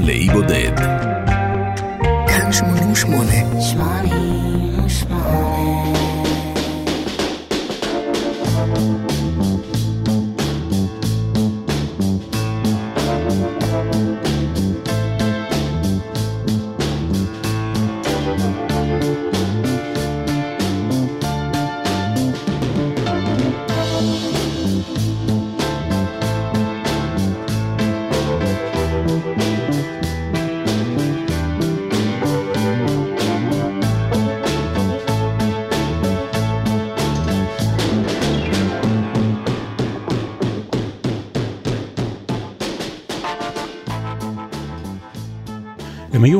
לאי בודד. כאן 88. 88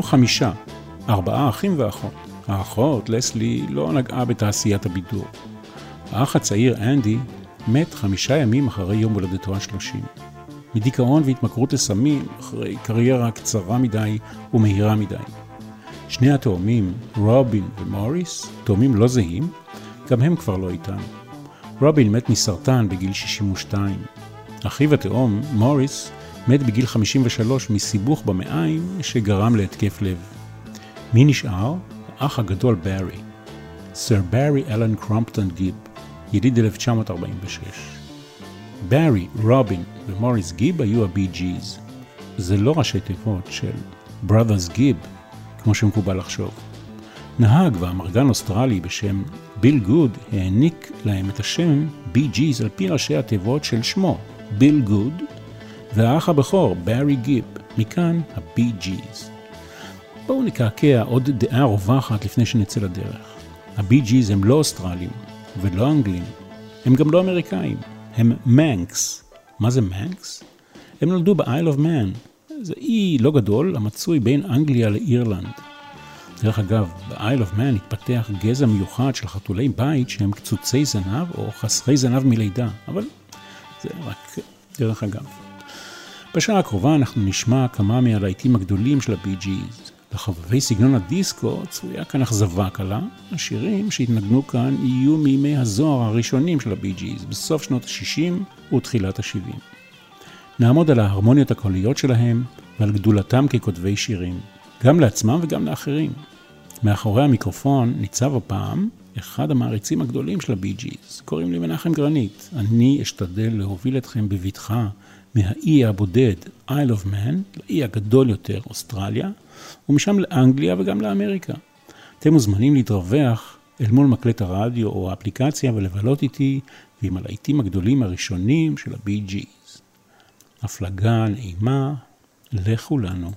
חמישה, ארבעה אחים ואחות. האחות, לסלי, לא נגעה בתעשיית הבידור. האח הצעיר, אנדי, מת חמישה ימים אחרי יום הולדתו השלושים. מדיכאון והתמכרות לסמים, אחרי קריירה קצרה מדי ומהירה מדי. שני התאומים, רובין ומוריס, תאומים לא זהים, גם הם כבר לא איתנו. רובין מת מסרטן בגיל 62. אחיו התאום, מוריס, מת בגיל 53 מסיבוך במעיים שגרם להתקף לב. מי נשאר? האח הגדול ברי. סר ברי אלן קרומפטון גיב, יליד 1946. ברי, רובין ומוריס גיב היו הבי ג'יז. זה לא ראשי תיבות של Brothers גיב, כמו שמקובל לחשוב. נהג ואמרגן אוסטרלי בשם ביל גוד העניק להם את השם בי ג'יז על פי ראשי התיבות של שמו, ביל גוד והאח הבכור, ברי גיב, מכאן הבי ג'יז. בואו נקעקע עוד דעה רווחת לפני שנצא לדרך. הבי ג'יז הם לא אוסטרלים ולא אנגלים, הם גם לא אמריקאים, הם Manx. מה זה Manx? הם נולדו ב-Isle of Man, זה אי לא גדול המצוי בין אנגליה לאירלנד. דרך אגב, ב-Isle of Man התפתח גזע מיוחד של חתולי בית שהם קצוצי זנב או חסרי זנב מלידה, אבל זה רק דרך אגב. בשעה הקרובה אנחנו נשמע כמה מהלהיטים הגדולים של הבי ג'יז. לחובבי סגנון הדיסקו צפויה כאן אכזבה קלה. השירים שהתנגנו כאן יהיו מימי הזוהר הראשונים של הבי ג'יז, בסוף שנות ה-60 ותחילת ה-70. נעמוד על ההרמוניות הקוליות שלהם ועל גדולתם ככותבי שירים, גם לעצמם וגם לאחרים. מאחורי המיקרופון ניצב הפעם אחד המעריצים הגדולים של הבי ג'יז. קוראים לי מנחם גרנית. אני אשתדל להוביל אתכם בבטחה מהאי הבודד Isle of Man לאי הגדול יותר, אוסטרליה, ומשם לאנגליה וגם לאמריקה. אתם מוזמנים להתרווח אל מול מקלט הרדיו או האפליקציה ולבלות איתי ועם הלהיטים הגדולים הראשונים של הבי ג'יז. הפלגה נעימה לכולנו.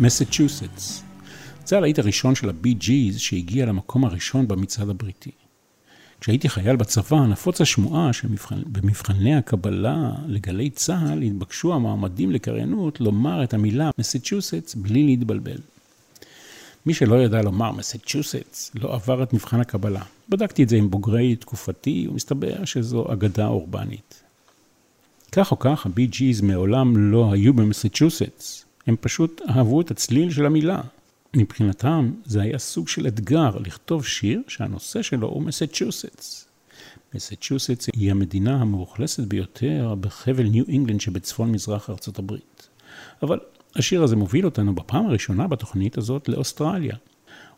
מסצ'וסטס. זה הלהיט הראשון של הבי ג'יז שהגיע למקום הראשון במצעד הבריטי. כשהייתי חייל בצבא, נפוץ השמועה שבמבחני הקבלה לגלי צה"ל התבקשו המועמדים לקריינות לומר את המילה מסצ'וסטס בלי להתבלבל. מי שלא ידע לומר מסצ'וסטס לא עבר את מבחן הקבלה. בדקתי את זה עם בוגרי תקופתי, ומסתבר שזו אגדה אורבנית. כך או כך, הבי ג'יז מעולם לא היו במסצ'וסטס. הם פשוט אהבו את הצליל של המילה. מבחינתם זה היה סוג של אתגר לכתוב שיר שהנושא שלו הוא מסצ'וסטס. מסצ'וסטס היא המדינה המאוכלסת ביותר בחבל ניו אינגלנד שבצפון מזרח ארצות הברית. אבל השיר הזה מוביל אותנו בפעם הראשונה בתוכנית הזאת לאוסטרליה.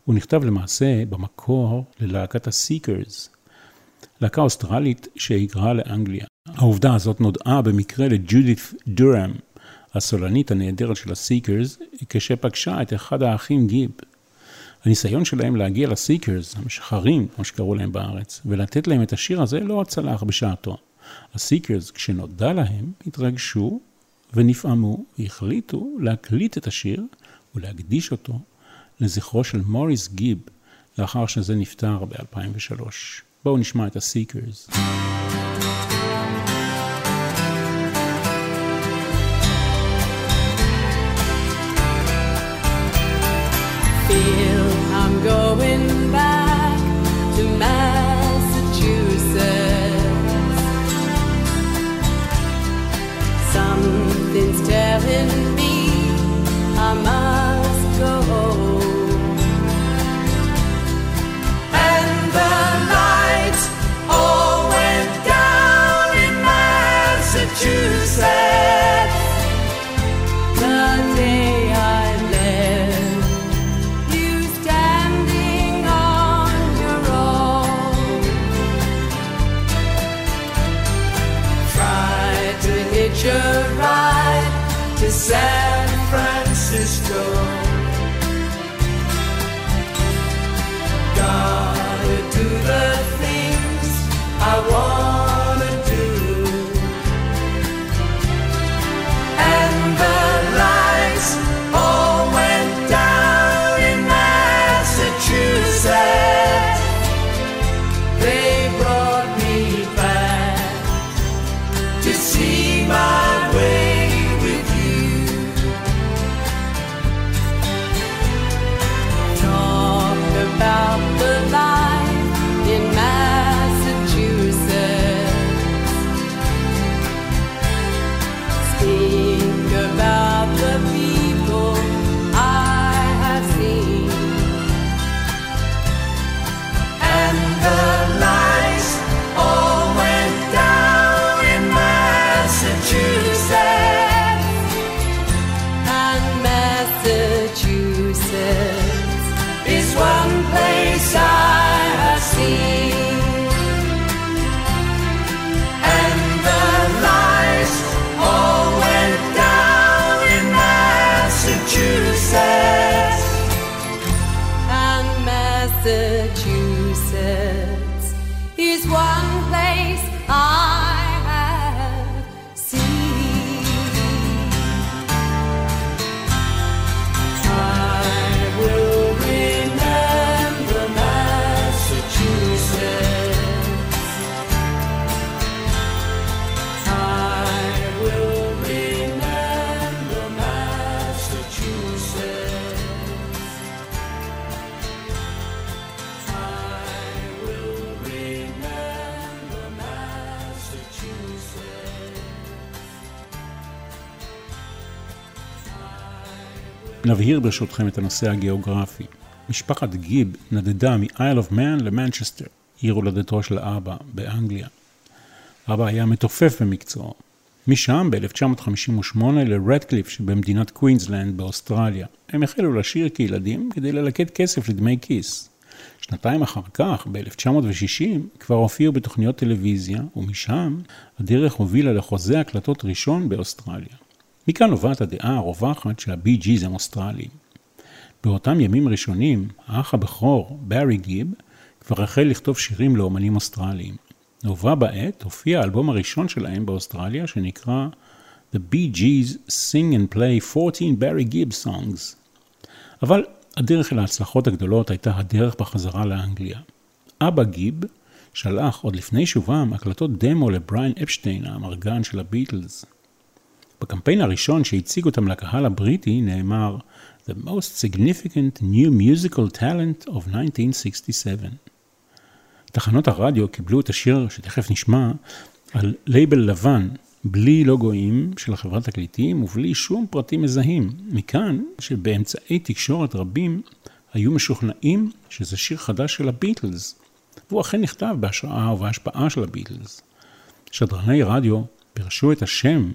הוא נכתב למעשה במקור ללהקת הסיקרס, להקה אוסטרלית שהיגרה לאנגליה. העובדה הזאת נודעה במקרה לג'ודית דורם, הסולנית הנהדרת של הסיקרס, כשפגשה את אחד האחים גיב. הניסיון שלהם להגיע לסיקרס, המשחרים, כמו שקראו להם בארץ, ולתת להם את השיר הזה לא צלח בשעתו. הסיקרס, כשנודע להם, התרגשו ונפעמו והחליטו להקליט את השיר ולהקדיש אותו לזכרו של מוריס גיב, לאחר שזה נפטר ב-2003. בואו נשמע את הסיקרס. נבהיר ברשותכם את הנושא הגיאוגרפי. משפחת גיב נדדה מ-Isle of Man למנצ'סטר, עיר הולדתו של אבא באנגליה. אבא היה מתופף במקצועו. משם ב-1958 לרדקליף שבמדינת קווינסלנד באוסטרליה. הם החלו לשיר כילדים כדי ללקט כסף לדמי כיס. שנתיים אחר כך, ב-1960, כבר הופיעו בתוכניות טלוויזיה, ומשם הדרך הובילה לחוזה הקלטות ראשון באוסטרליה. מכאן נובעת הדעה הרווחת שהבי ג'יז הם אוסטרליים. באותם ימים ראשונים, האח הבכור, בארי גיב, כבר החל לכתוב שירים לאומנים אוסטרליים. ובה בעת הופיע האלבום הראשון שלהם באוסטרליה, שנקרא The Bee Gees Sing and Play 14 Barry Gibb Songs. אבל הדרך אל ההצלחות הגדולות הייתה הדרך בחזרה לאנגליה. אבא גיב שלח עוד לפני שובם הקלטות דמו לבריין אפשטיין, האמרגן של הביטלס. בקמפיין הראשון שהציג אותם לקהל הבריטי נאמר The most significant new musical talent of 1967. תחנות הרדיו קיבלו את השיר שתכף נשמע על לייבל לבן, בלי לוגויים של חברת תקליטים ובלי שום פרטים מזהים. מכאן שבאמצעי תקשורת רבים היו משוכנעים שזה שיר חדש של הביטלס, והוא אכן נכתב בהשראה ובהשפעה של הביטלס. שדרני רדיו פירשו את השם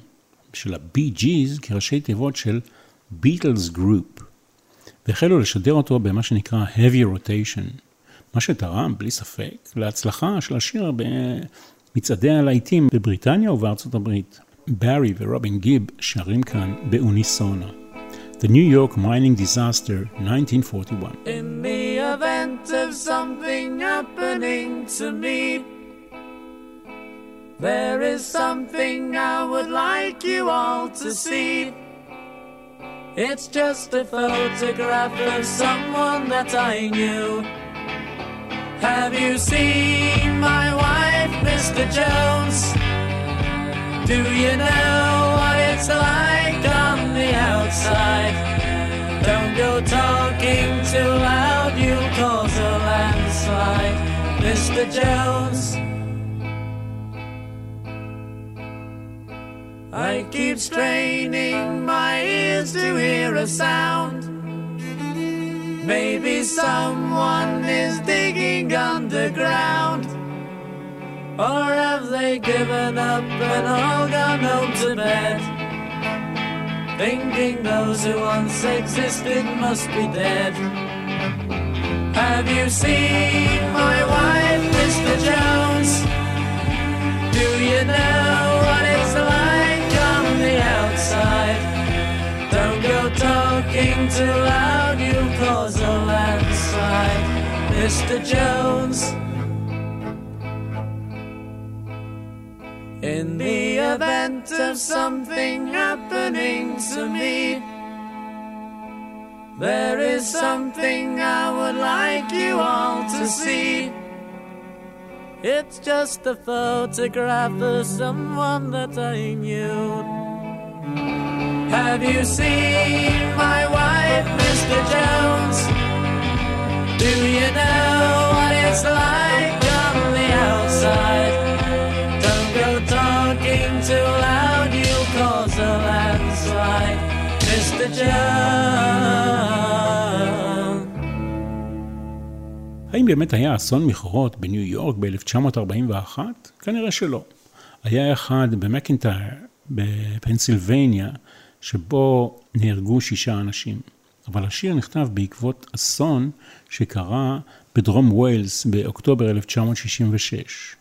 של בי ג'יז כראשי תיבות של ביטלס group, והחלו לשדר אותו במה שנקרא heavy rotation, מה שתרם, בלי ספק, להצלחה של השיר במצעדי הלהיטים בבריטניה ובארצות הברית. ברי ורובין גיב שרים כאן באוניסונו. The New York Mining Disaster, 1941. In the event of something happening to me, there is something I would like you all to see. It's just a photograph of someone that I knew. Have you seen my wife, Mr. Jones? Do you know what it's like on the outside? Don't go talking too loud, you'll cause a landslide, Mr. Jones. I keep straining my ears to hear a sound. Maybe someone is digging underground. Or have they given up and all gone home to bed? Thinking those who once existed must be dead. Have you seen my wife, Mr. Jones? Do you know what Go talking too loud, you'll cause a landslide, Mr. Jones. In the event of something happening to me, there is something I would like you all to see. It's just a photograph of someone that I knew. Have you seen my wife, Mr. Jones? Do you know what it's like on the outside? Don't go talking too loud, you'll cause a landslide, Mr. Jones. האם באמת היה אסון מכרות בניו יורק ב-1941? כנראה שלא. היה אחד במקינטייר, בפנסילבניה, שבו נהרגו שישה אנשים. אבל השיר נכתב בעקבות אסון שקרה בדרום ויילס באוקטובר 1966.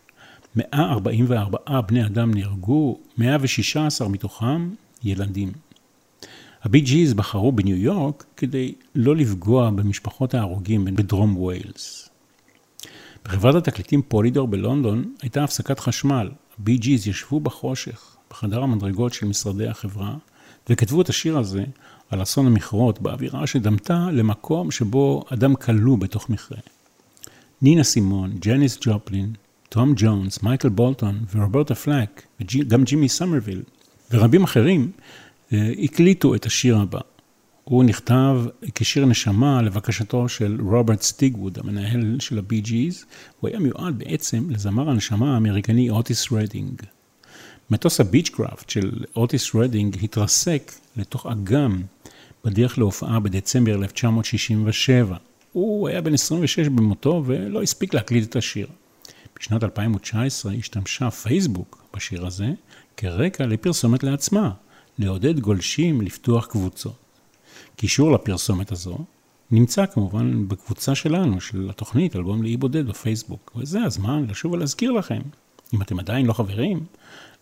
144 בני אדם נהרגו, 116 מתוכם ילדים. הבי ג'יז בחרו בניו יורק כדי לא לפגוע במשפחות ההרוגים בדרום ויילס. בחברת התקליטים פולידור בלונדון הייתה הפסקת חשמל. הבי ג'יז ישבו בחושך, בחדר המדרגות של משרדי החברה, וכתבו את השיר הזה על אסון המכרות באווירה שדמתה למקום שבו אדם כלוא בתוך מכרה. נינה סימון, ג'ניס ג'ופלין, תום ג'ונס, מייקל בולטון ורוברטה פלאק, וגם ג'ימי סמרוויל, ורבים אחרים, אה, הקליטו את השיר הבא. הוא נכתב כשיר נשמה לבקשתו של רוברט סטיגווד, המנהל של הבי ג'יז. הוא היה מיועד בעצם לזמר הנשמה האמריקני אוטיס רדינג. מטוס הביצ'קראפט של אוטיס רדינג התרסק לתוך אגם בדרך להופעה בדצמבר 1967. הוא היה בן 26 במותו ולא הספיק להקליט את השיר. בשנת 2019 השתמשה פייסבוק בשיר הזה כרקע לפרסומת לעצמה, לעודד גולשים לפתוח קבוצות. קישור לפרסומת הזו נמצא כמובן בקבוצה שלנו, של התוכנית אלבום לאי בודד בפייסבוק, וזה הזמן לשוב ולהזכיר לכם, אם אתם עדיין לא חברים,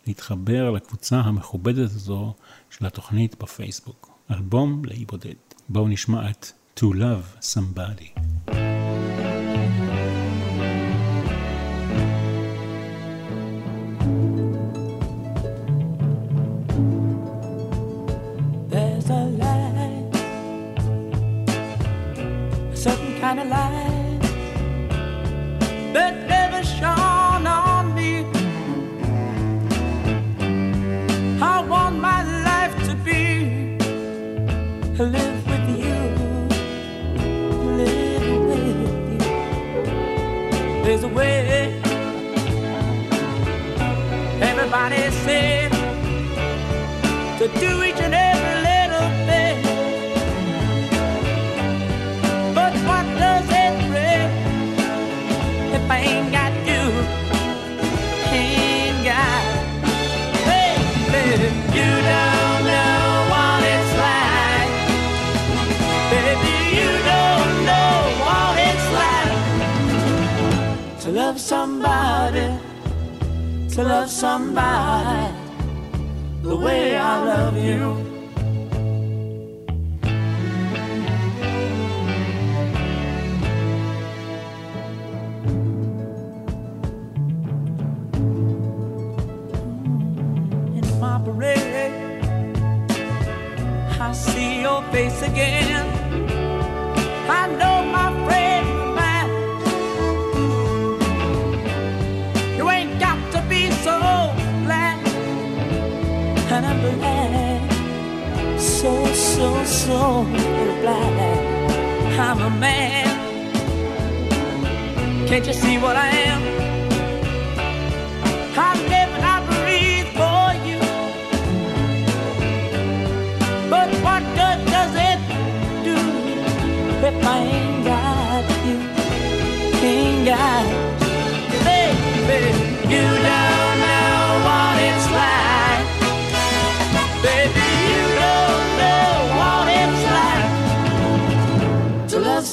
להתחבר לקבוצה המכובדת הזו של התוכנית בפייסבוק. אלבום לאי בודד. בואו נשמע את To Love Somebody. Live with you, live with you. There's a way. Everybody said to do each and every to love somebody the way I love you. I see your face again. I'm glad, so, so, so glad I'm a man. Can't you see what I am? I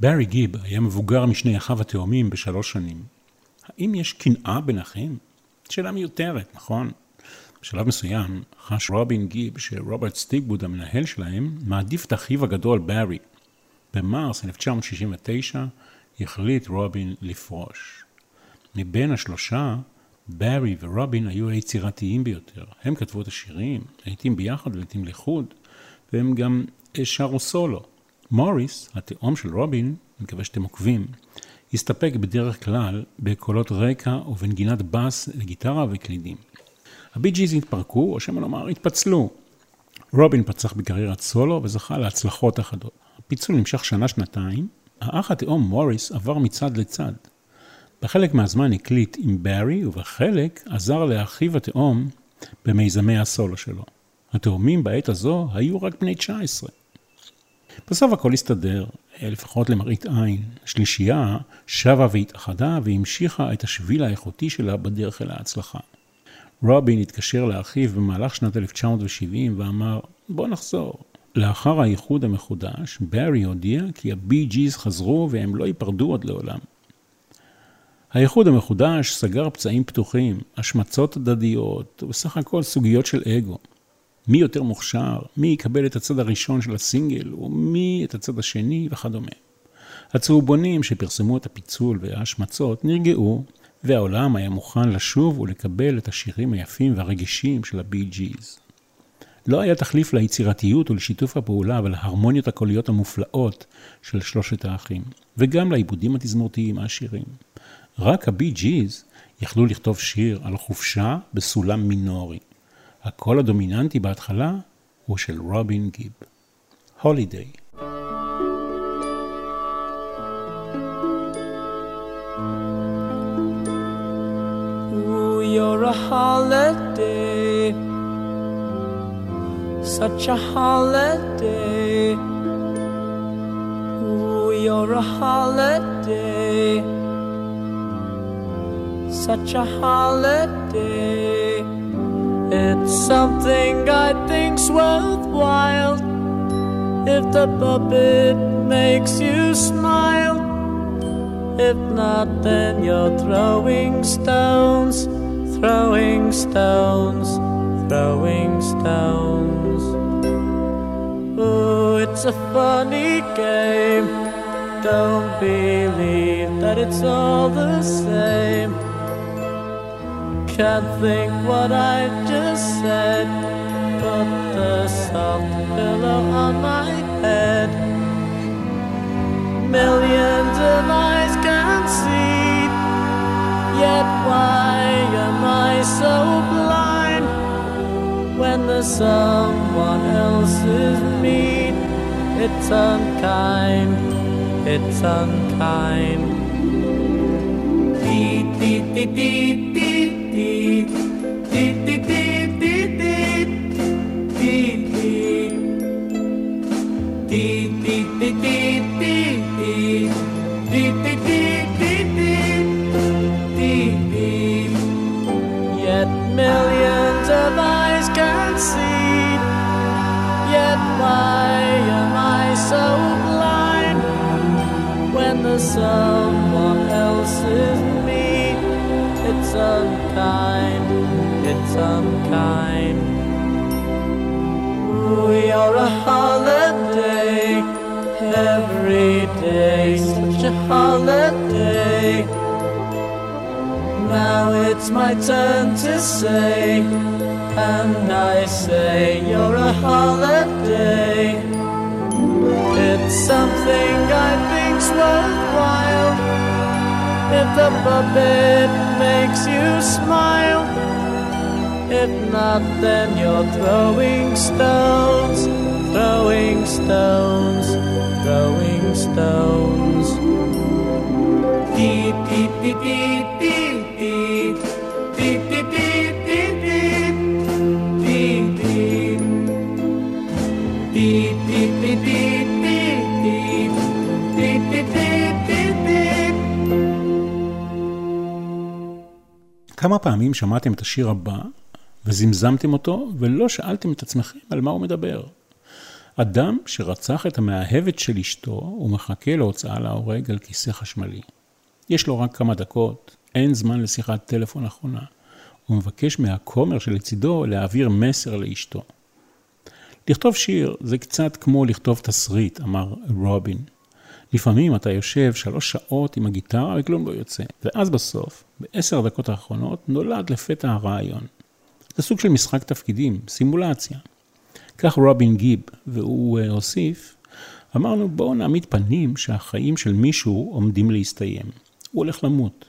ברי גיב היה מבוגר משני אחיו התאומים בשלוש שנים. האם יש קנאה בין אחים? שאלה מיותרת, נכון? בשלב מסוים חש רובין גיב שרוברט סטיגבוד המנהל שלהם מעדיף את אחיו הגדול ברי. במרס 1969 החליט רובין לפרוש. מבין השלושה, ברי ורובין היו היצירתיים ביותר. הם כתבו את השירים, לעיתים ביחד ולעיתים לחוד, והם גם שרו סולו. מוריס, התאום של רובין, אני מקווה שאתם עוקבים, הסתפק בדרך כלל בקולות רקע ובנגינת בס לגיטרה וקלידים. הבי ג'יז התפרקו, או שמא לומר התפצלו. רובין פצח בקריירת סולו וזכה להצלחות אחדות. הפיצול נמשך שנה-שנתיים, האח התאום מוריס עבר מצד לצד. בחלק מהזמן הקליט עם ברי, ובחלק עזר לאחיו התאום במיזמי הסולו שלו. התאומים בעת הזו היו רק בני 19. בסוף הכל הסתדר, לפחות למראית עין. השלישייה שבה והתאחדה והמשיכה את השביל האיכותי שלה בדרך אל ההצלחה. רובין התקשר לאחיו במהלך שנת 1970 ואמר, בוא נחזור. לאחר האיחוד המחודש, ברי הודיע כי הבי ג'יז חזרו והם לא ייפרדו עוד לעולם. האיחוד המחודש סגר פצעים פתוחים, השמצות הדדיות, ובסך הכל סוגיות של אגו. מי יותר מוכשר, מי יקבל את הצד הראשון של הסינגל, ומי את הצד השני, וכדומה. הצהובונים שפרסמו את הפיצול וההשמצות נרגעו, והעולם היה מוכן לשוב ולקבל את השירים היפים והרגישים של הבי ג'יז. לא היה תחליף ליצירתיות ולשיתוף הפעולה ולהרמוניות הקוליות המופלאות של שלושת האחים, וגם לעיבודים התזמורתיים העשירים. רק הבי ג'יז יכלו לכתוב שיר על חופשה בסולם מינורי. הקול הדומיננטי בהתחלה הוא של רובין גיב. הולידיי. Ooh, you're a holiday, such a holiday. Ooh, you're a holiday, such a holiday. It's something I think's worthwhile if the puppet makes you smile. If not, then you're throwing stones, throwing stones, throwing stones. Oh, it's a funny game. Don't believe that it's all the same. Can't think what I just said. Put the soft pillow on my head. Millions of eyes can see. Yet why am I so blind when there's someone else's mean? It's unkind, it's unkind. Dee, dee, dee, dee, someone else's me? It's unkind, it's unkind. We are a holiday every day, such a holiday. Now it's my turn to say, and I say, You're a holiday. It's something I think's worthwhile. If the puppet makes you smile, if not, then you're throwing stones, throwing stones, throwing stones. Dee dee dee dee dee dee dee dee dee כמה פעמים שמעתם את השיר הבא וזמזמתם אותו ולא שאלתם את עצמכם על מה הוא מדבר? אדם שרצח את המאהבת של אשתו ומחכה להוצאה להורג על כיסא חשמלי. יש לו רק כמה דקות, אין זמן לשיחת טלפון אחרונה. הוא מבקש מהכומר שלצידו להעביר מסר לאשתו. לכתוב שיר זה קצת כמו לכתוב תסריט, אמר רובין. לפעמים אתה יושב שלוש שעות עם הגיטרה וכלום לא יוצא, ואז בסוף, בעשר הדקות האחרונות, נולד לפתע הרעיון. זה סוג של משחק תפקידים, סימולציה. כך רובין גיב, והוא uh, הוסיף, אמרנו בואו נעמיד פנים שהחיים של מישהו עומדים להסתיים. הוא הולך למות.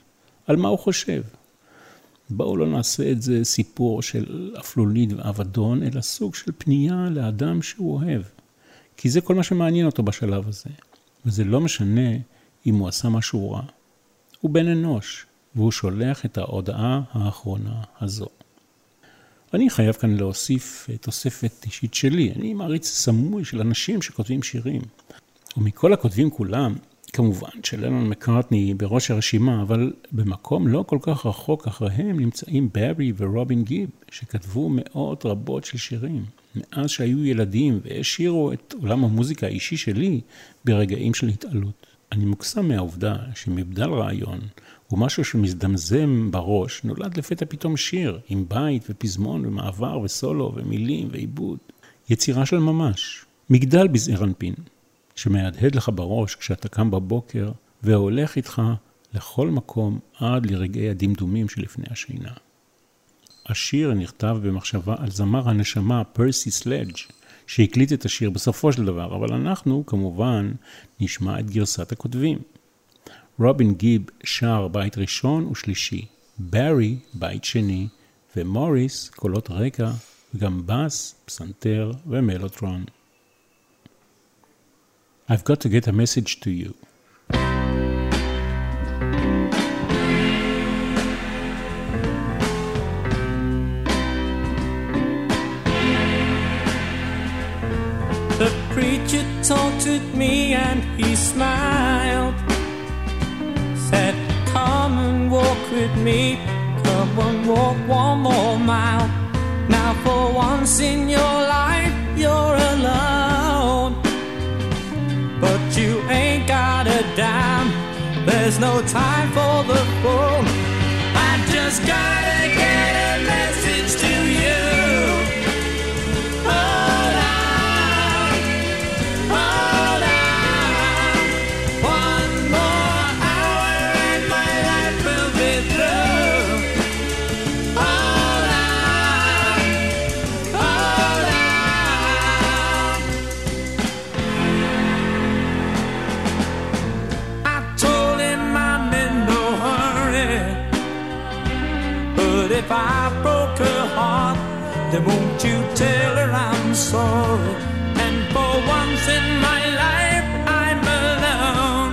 על מה הוא חושב? בואו לא נעשה את זה סיפור של אפלולית ואבדון, אלא סוג של פנייה לאדם שהוא אוהב. כי זה כל מה שמעניין אותו בשלב הזה. וזה לא משנה אם הוא עשה משהו רע. הוא בן אנוש, והוא שולח את ההודעה האחרונה הזו. אני חייב כאן להוסיף תוספת אישית שלי. אני מעריץ סמוי של אנשים שכותבים שירים. ומכל הכותבים כולם, כמובן שלנון מקארטני בראש הרשימה, אבל במקום לא כל כך רחוק אחריהם נמצאים ברי ורובין גיב, שכתבו מאות רבות של שירים, מאז שהיו ילדים והשאירו את עולם המוזיקה האישי שלי ברגעים של התעלות. אני מוקסם מהעובדה שמבדל רעיון הוא משהו שמזדמזם בראש, נולד לפתע פתאום שיר, עם בית ופזמון ומעבר וסולו ומילים ועיבוד. יצירה של ממש. מגדל בזעיר אנפין, שמהדהד לך בראש כשאתה קם בבוקר והולך איתך לכל מקום עד לרגעי הדמדומים שלפני השינה. השיר נכתב במחשבה על זמר הנשמה פרסי סלדג' שהקליט את השיר בסופו של דבר, אבל אנחנו כמובן נשמע את גרסת הכותבים. רובין גיב שר בית ראשון ושלישי, ברי בית שני, ומוריס קולות רקע, וגם בס, פסנתר ומלוטרון. I've got to get a message to you. Preacher talked with me and he smiled. Said, Come and walk with me. Come and walk one more mile. Now, for once in your life, you're alone. But you ain't got a dime. There's no time for the phone. I just gotta get a message to you. Then won't you tell her I'm sorry? And for once in my life, I'm alone.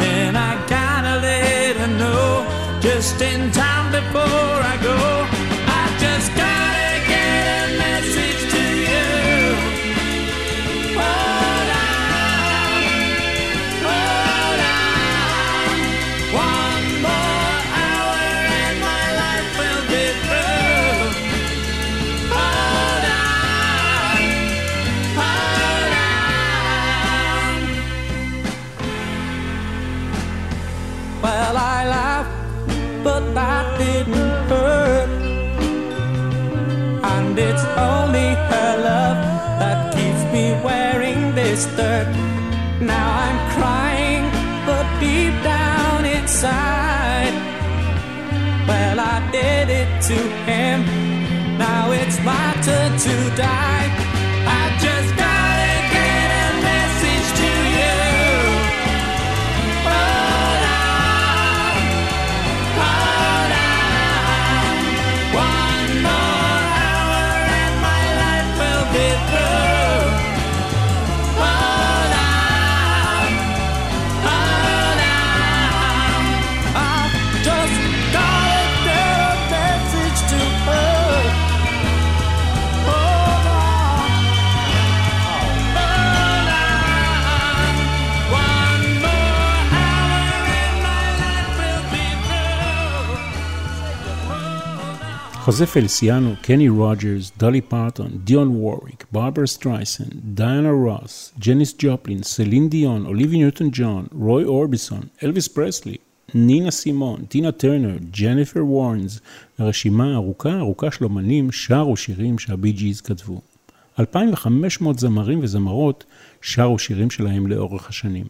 And I gotta let her know just in time before I go. To him. Now it's my turn to die. חוזה פליסיאנו, קני רוג'רס, דולי פרטון, דיון ווריק, ברברה סטרייסן, דיאנה רוס, ג'ניס ג'ופלין, סלין דיון, אוליביה ניוטון ג'ון, רוי אורביסון, אלוויס פרסלי, נינה סימון, טינה טרנר, ג'ניפר וורנס, רשימה ארוכה ארוכה של אומנים שרו שירים שהבי ג'יז כתבו. 2,500 זמרים וזמרות שרו שירים שלהם לאורך השנים.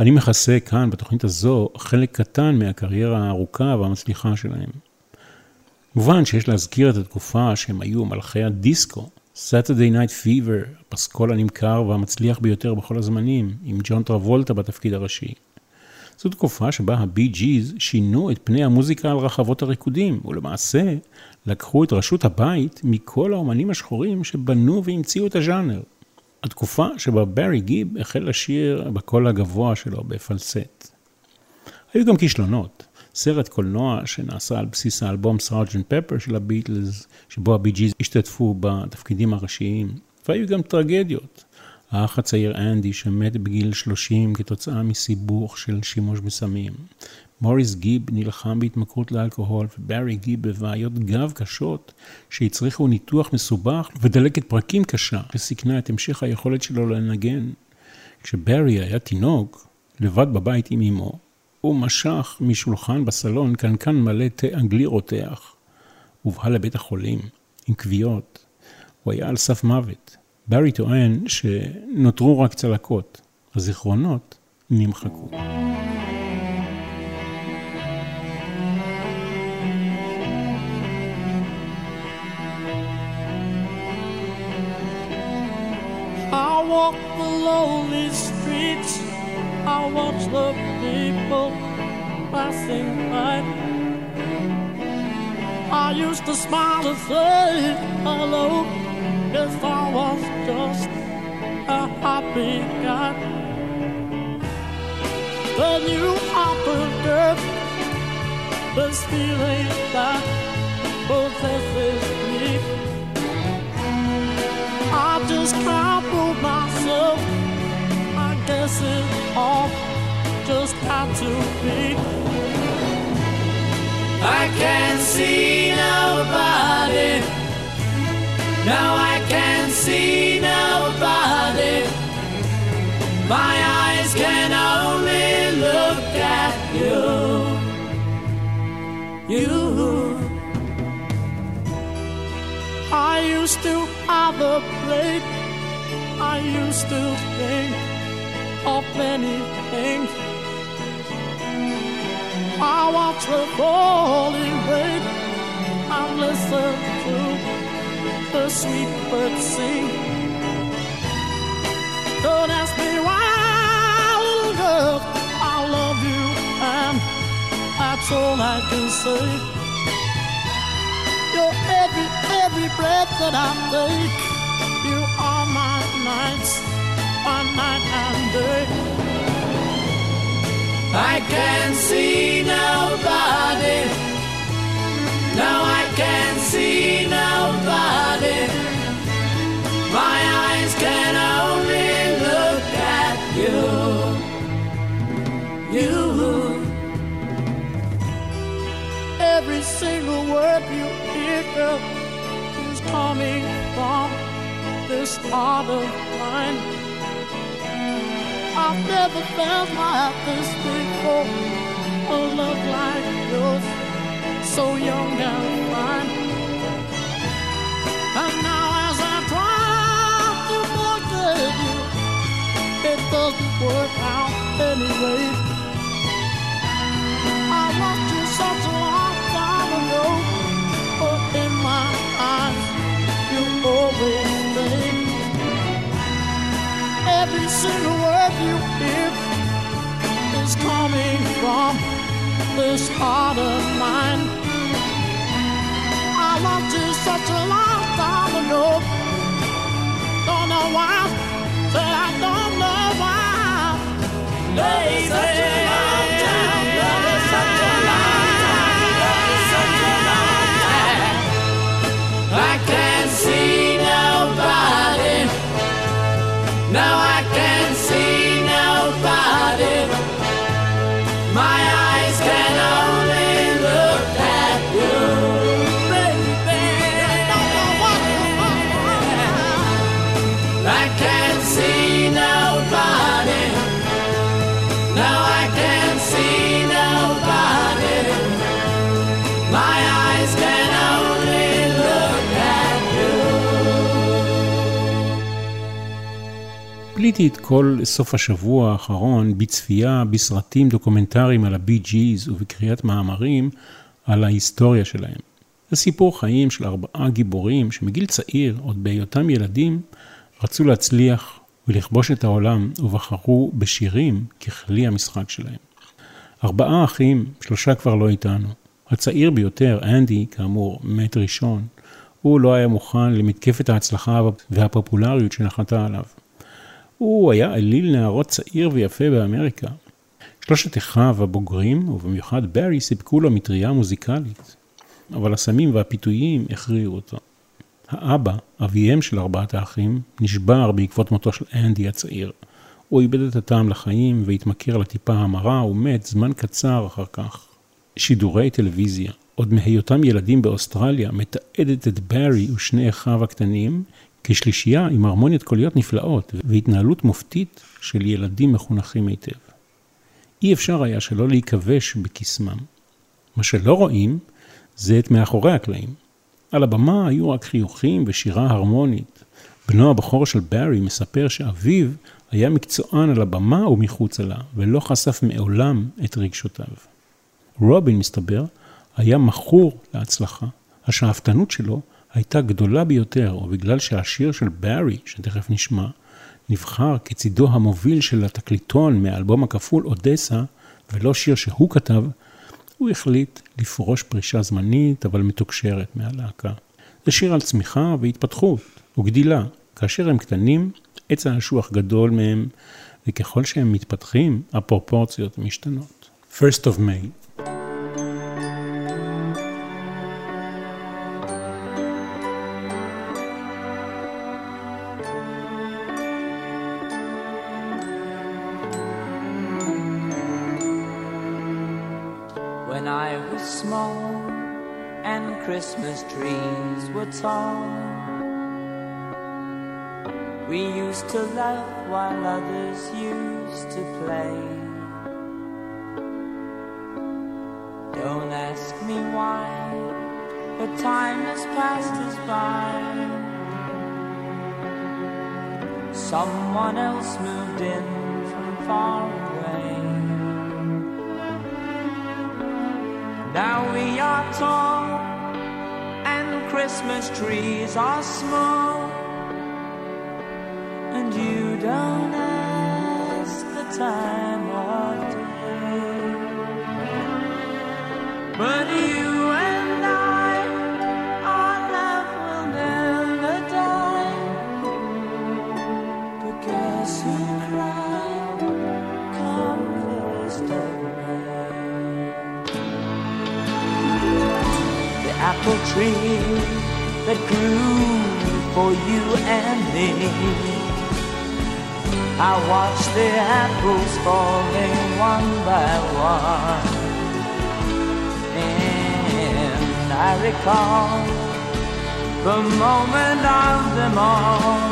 אני מכסה כאן, בתוכנית הזו, חלק קטן מהקריירה הארוכה והמצליחה שלהם. מובן שיש להזכיר את התקופה שהם היו מלכי הדיסקו, Saturday Night Fever, הפסקול הנמכר והמצליח ביותר בכל הזמנים, עם ג'ון טרבולטה בתפקיד הראשי. זו תקופה שבה הבי ג'יז שינו את פני המוזיקה על רחבות הריקודים, ולמעשה לקחו את ראשות הבית מכל האומנים השחורים שבנו והמציאו את הז'אנר. התקופה שבה ברי גיב החל לשיר בקול הגבוה שלו בפלסט. היו גם כישלונות. סרט קולנוע שנעשה על בסיס האלבום סארג'נט פפר של הביטלס, שבו הבי ג'יז השתתפו בתפקידים הראשיים, והיו גם טרגדיות. האח הצעיר אנדי שמת בגיל 30 כתוצאה מסיבוך של שימוש בסמים. מוריס גיב נלחם בהתמכרות לאלכוהול, וברי גיב בבעיות גב קשות שהצריכו ניתוח מסובך ודלקת פרקים קשה, שסיכנה את המשך היכולת שלו לנגן. כשברי היה תינוק, לבד בבית עם אמו, הוא משך משולחן בסלון קנקן מלא תה אנגלי רותח. הובהל לבית החולים עם כוויות. הוא היה על סף מוות. ברי טוען שנותרו רק צלקות. הזיכרונות נמחקו. I walk the lonely streets. I watch the people passing by. I used to smile and say hello. If I was just a happy guy. Then you happened, girl. This feeling that possesses I guess it all just had to be. I can't see nobody. No, I can't see nobody. My eyes can only look at you. You. I used to have a plate. I used to think of many things. I watch the falling rain and listen to the sweet birds sing. Don't ask me why, little girl, I love you, and that's all I can say. You're every, every breath that I take. You are my nights, my night and day. I can't see nobody. No, I can't see nobody. My eyes can only look at you. You. Every single word you girl, is coming from this heart of mine. I've never felt like this before. A love like yours, so young and fine. And now as I try to forget you, it doesn't work out anyway. I lost you such a long time ago, but in my eyes, you always Every single word you hear is coming from this heart of mine. I loved you such a long time ago. Don't know why, said I don't know why. Baby, such a ביליתי את כל סוף השבוע האחרון בצפייה בסרטים דוקומנטריים על הבי ג'יז ובקריאת מאמרים על ההיסטוריה שלהם. זה סיפור חיים של ארבעה גיבורים שמגיל צעיר, עוד בהיותם ילדים, רצו להצליח ולכבוש את העולם ובחרו בשירים ככלי המשחק שלהם. ארבעה אחים, שלושה כבר לא איתנו. הצעיר ביותר, אנדי, כאמור, מת ראשון. הוא לא היה מוכן למתקפת ההצלחה והפופולריות שנחתה עליו. הוא היה אליל נערות צעיר ויפה באמריקה. שלושת אחיו הבוגרים, ובמיוחד ברי, סיפקו לו מטריה מוזיקלית, אבל הסמים והפיתויים הכריעו אותו. האבא, אביהם של ארבעת האחים, נשבר בעקבות מותו של אנדי הצעיר. הוא איבד את הטעם לחיים והתמכר לטיפה המרה ומת זמן קצר אחר כך. שידורי טלוויזיה, עוד מהיותם ילדים באוסטרליה, מתעדת את ברי ושני אחיו הקטנים כשלישייה עם הרמוניות קוליות נפלאות והתנהלות מופתית של ילדים מחונכים היטב. אי אפשר היה שלא להיכבש בקסמם. מה שלא רואים זה את מאחורי הקלעים. על הבמה היו רק חיוכים ושירה הרמונית. בנו הבכור של ברי מספר שאביו היה מקצוען על הבמה ומחוצה לה, ולא חשף מעולם את רגשותיו. רובין, מסתבר, היה מכור להצלחה. השאפתנות שלו הייתה גדולה ביותר, ובגלל שהשיר של ברי, שתכף נשמע, נבחר כצידו המוביל של התקליטון מהאלבום הכפול אודסה, ולא שיר שהוא כתב, הוא החליט לפרוש פרישה זמנית אבל מתוקשרת מהלהקה. זה שיר על צמיחה והתפתחות וגדילה. כאשר הם קטנים, עץ האשוח גדול מהם, וככל שהם מתפתחים, הפרופורציות משתנות. First of May Christmas trees were tall. We used to laugh while others used to play. Don't ask me why, but time has passed us by. Someone else moved in from far away. Now we are and Christmas trees are small, apple tree that grew for you and me. I watched the apples falling one by one. And I recall the moment of them all.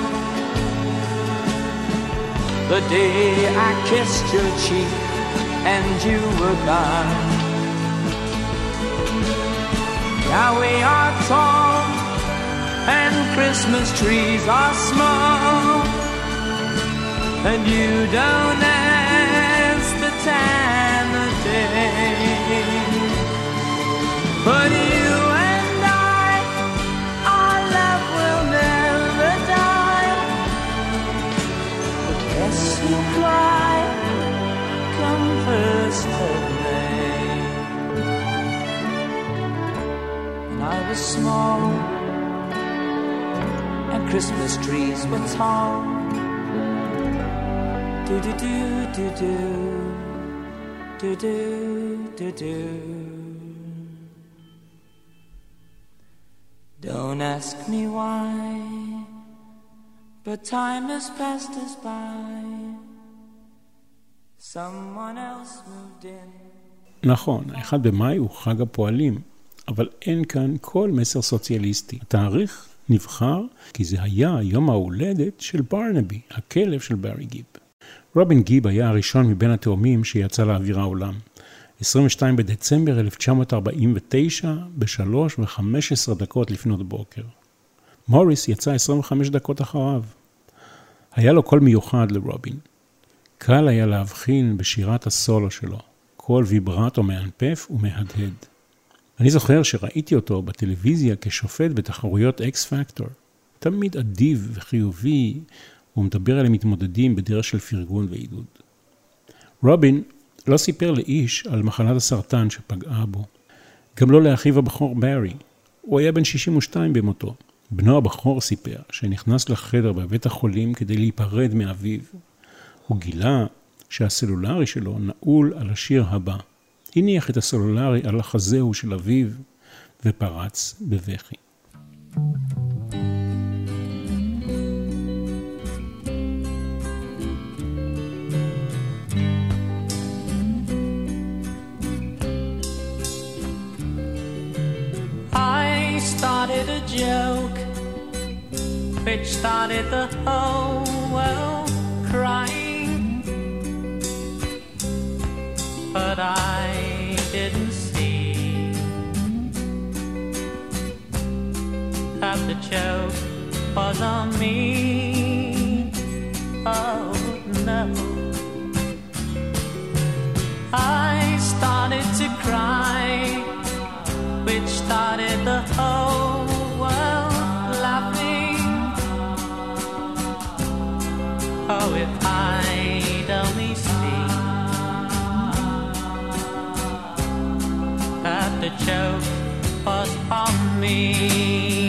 The day I kissed your cheek and you were gone. Now we are tall and Christmas trees are small. And you don't When I was small, and Christmas trees were tall. Do do do do do do do do do. Don't ask me why, but time has passed us by. Someone else moved in. נכון, האחד במאי הוא חג הפועלים, אבל אין כאן כל מסר סוציאליסטי. התאריך נבחר כי זה היה יום ההולדת של ברנבי, הכלב של ברי גיב. רובין גיב היה הראשון מבין התאומים שיצא לאוויר העולם. 22 בדצמבר 1949, ב-3 ו-15 דקות לפנות בוקר. מוריס יצא 25 דקות אחריו. היה לו קול מיוחד לרובין. קל היה להבחין בשירת הסולו שלו, קול ויברטו מאנפף ומהדהד. אני זוכר שראיתי אותו בטלוויזיה כשופט בתחרויות אקס פקטור. תמיד אדיב וחיובי, הוא מדבר אל המתמודדים בדרך של פרגון ועידוד. רובין לא סיפר לאיש על מחלת הסרטן שפגעה בו. גם לא לאחיו הבכור ברי. הוא היה בן 62 במותו. בנו הבכור סיפר שנכנס לחדר בבית החולים כדי להיפרד מאביו. הוא גילה שהסלולרי שלו נעול על השיר הבא. הניח את הסלולרי על החזהו של אביו ופרץ בבכי. Started a joke which started the whole world crying. But I the joke was on me. Oh no. I started to cry which started the whole world laughing. Oh, if I'd only seen that the joke was on me.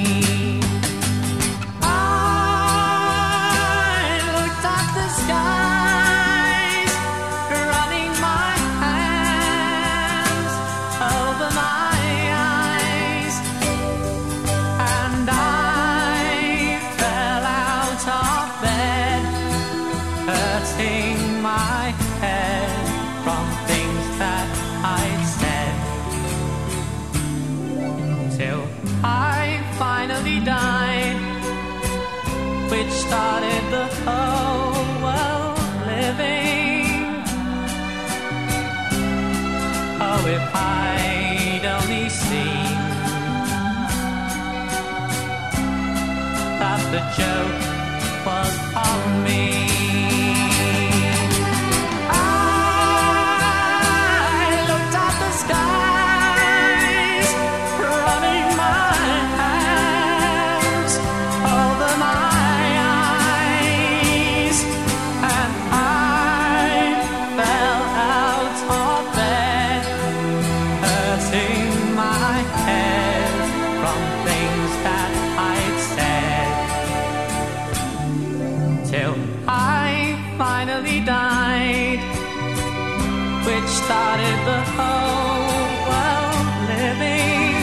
Started the whole world living.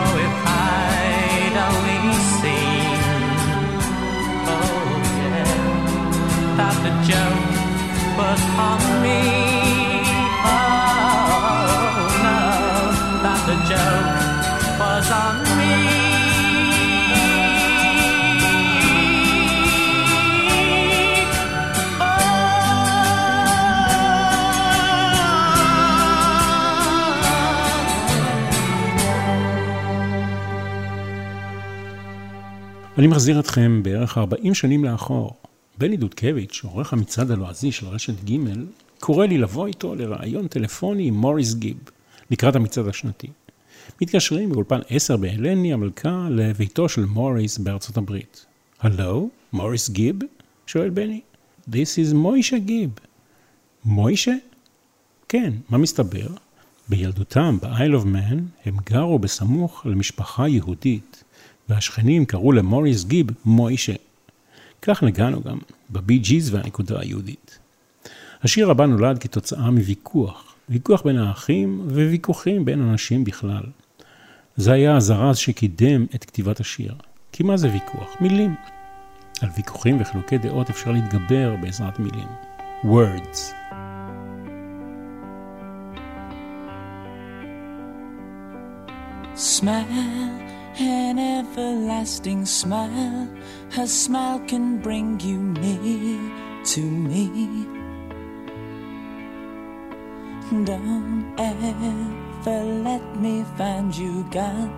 Oh, if I'd only seen, oh yeah, that the joke was on me. Oh no, that the joke was on me. אני מחזיר אתכם בערך 40 שנים לאחור. בני דודקביץ', עורך המצעד הלועזי של רשת ג', קורא לי לבוא איתו לראיון טלפוני עם מוריס גיב, לקראת המצעד השנתי. מתקשרים באולפן 10 בהלני המלכה לביתו של מוריס בארצות הברית. הלו, מוריס גיב? שואל בני. This is מוישה גיב. מוישה? כן, מה מסתבר? בילדותם, ב-Isle of Man, הם גרו בסמוך למשפחה יהודית, והשכנים קראו למוריס גיב מוישה. כך נגענו גם בבי ג'יז והנקודה היהודית. השיר הבא נולד כתוצאה מוויכוח, ויכוח בין האחים וויכוחים בין אנשים בכלל. זה היה הזרז שקידם את כתיבת השיר. כי מה זה ויכוח? מילים. על ויכוחים וחילוקי דעות אפשר להתגבר בעזרת מילים. words. Smile, an everlasting smile. Her smile can bring you near to me. Don't ever let me find you gone,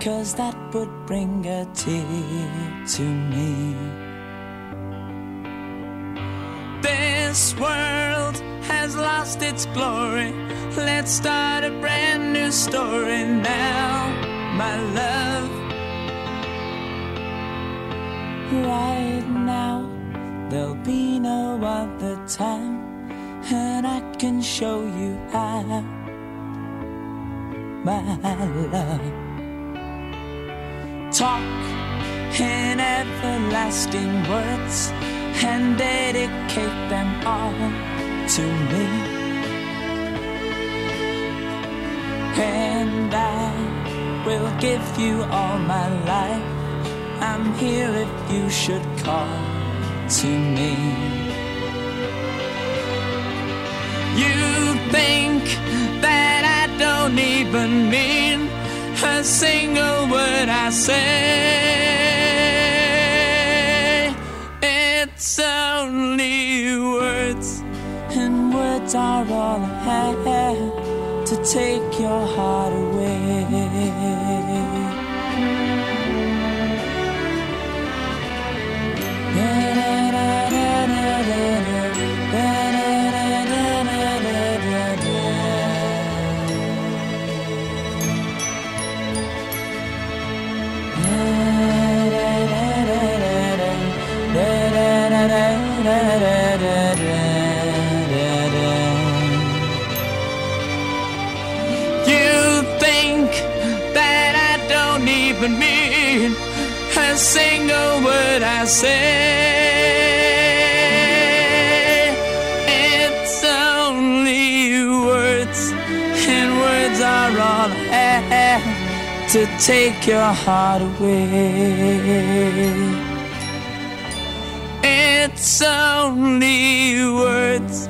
cause that would bring a tear to me. This world has lost its glory. Let's start a brand new story now, my love. Right now, there'll be no other time, and I can show you how, my love. Talk in everlasting words and dedicate them all to me. And I will give you all my life. I'm here if you should call to me. You think that I don't even mean a single word I say. It's only words. And words are all I have to take your heart away. Even mean a single word I say. It's only words, and words are all I have to take your heart away. It's only words,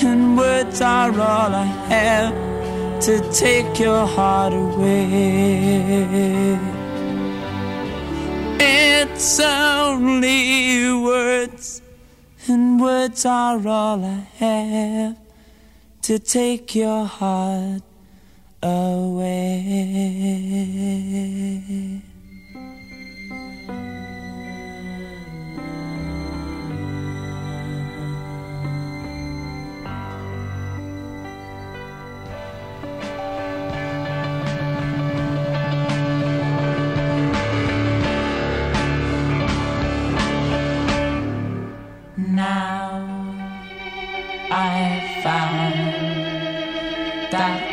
And words are all I have to take your heart away. It's only words, and words are all I have to take your heart away. now I found that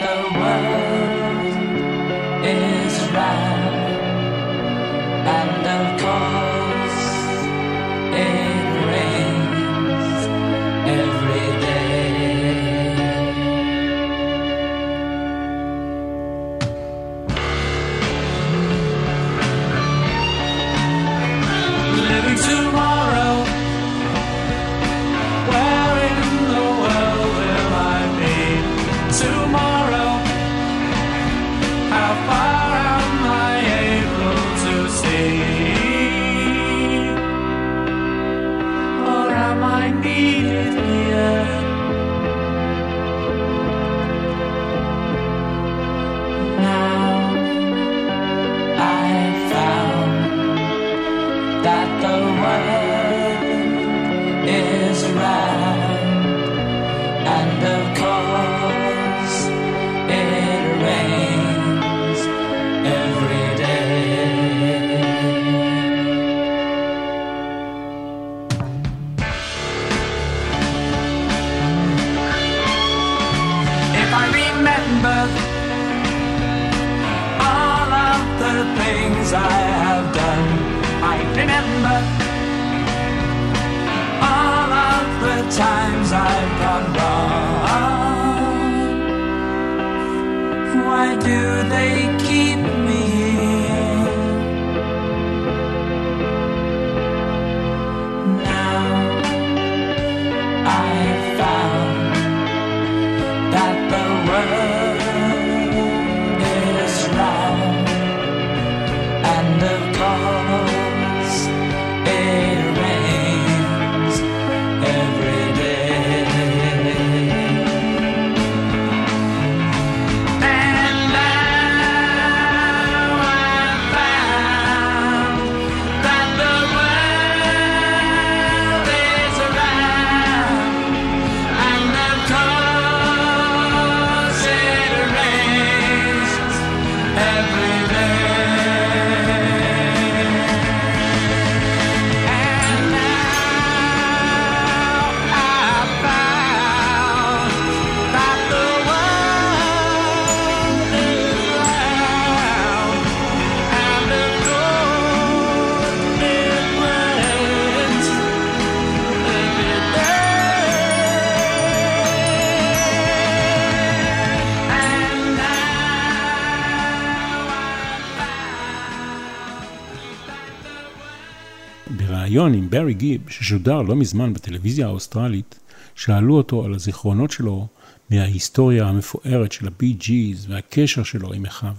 עם ברי גיב, ששודר לא מזמן בטלוויזיה האוסטרלית, שאלו אותו על הזיכרונות שלו מההיסטוריה המפוארת של הבי ג'יז והקשר שלו עם אחיו.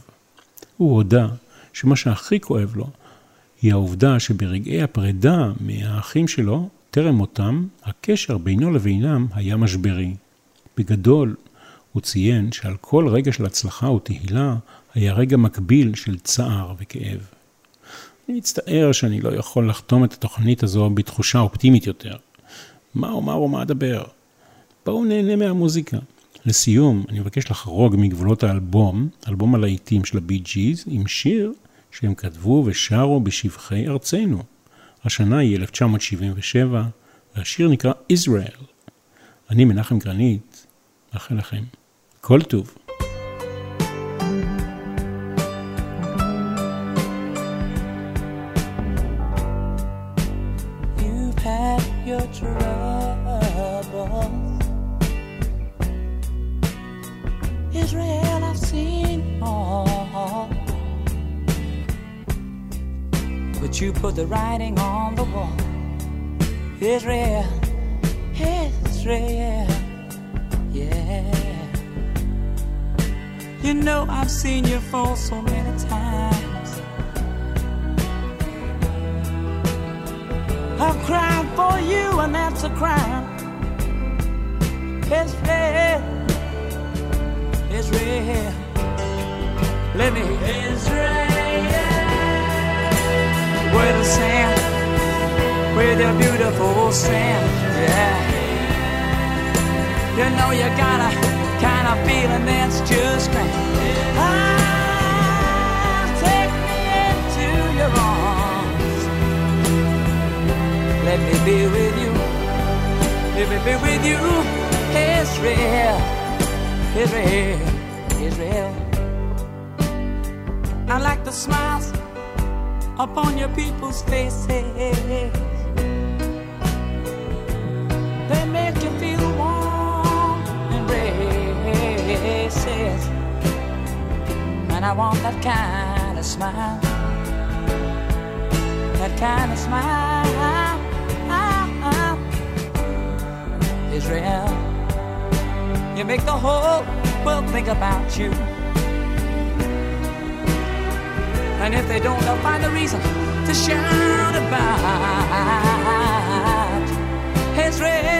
הוא הודה שמה שהכי כואב לו היא העובדה שברגעי הפרידה מהאחים שלו, טרם מותם, הקשר בינו לבינם היה משברי. בגדול, הוא ציין שעל כל רגע של הצלחה ותהילה היה רגע מקביל של צער וכאב. אני מצטער שאני לא יכול לחתום את התוכנית הזו בתחושה אופטימית יותר. מה אומר ומה אדבר? בואו נהנה מהמוזיקה. לסיום, אני מבקש לחרוג מגבולות האלבום, אלבום הלהיטים של הבי ג'יז, עם שיר שהם כתבו ושרו בשבחי ארצנו. השנה היא 1977, והשיר נקרא Israel. אני מנחם גרנית, מאחל לכם כל טוב. that you put the writing on the wall. Israel, Israel, yeah. You know I've seen you fall so many times. I've cried for you, and that's a crime. Israel, Israel, let me Israel. With the sand, with your beautiful sand, yeah. You know you got a kind of feeling that's just grand. Ah, take me into your arms. Let me be with you. Let me be with you. Israel, Israel, Israel. I like the smiles upon your people's faces. They make you feel warm and embraces. And I want that kind of smile. That kind of smile. Israel, you make the whole world think about you. And if they don't, they'll find a reason to shout about Israel.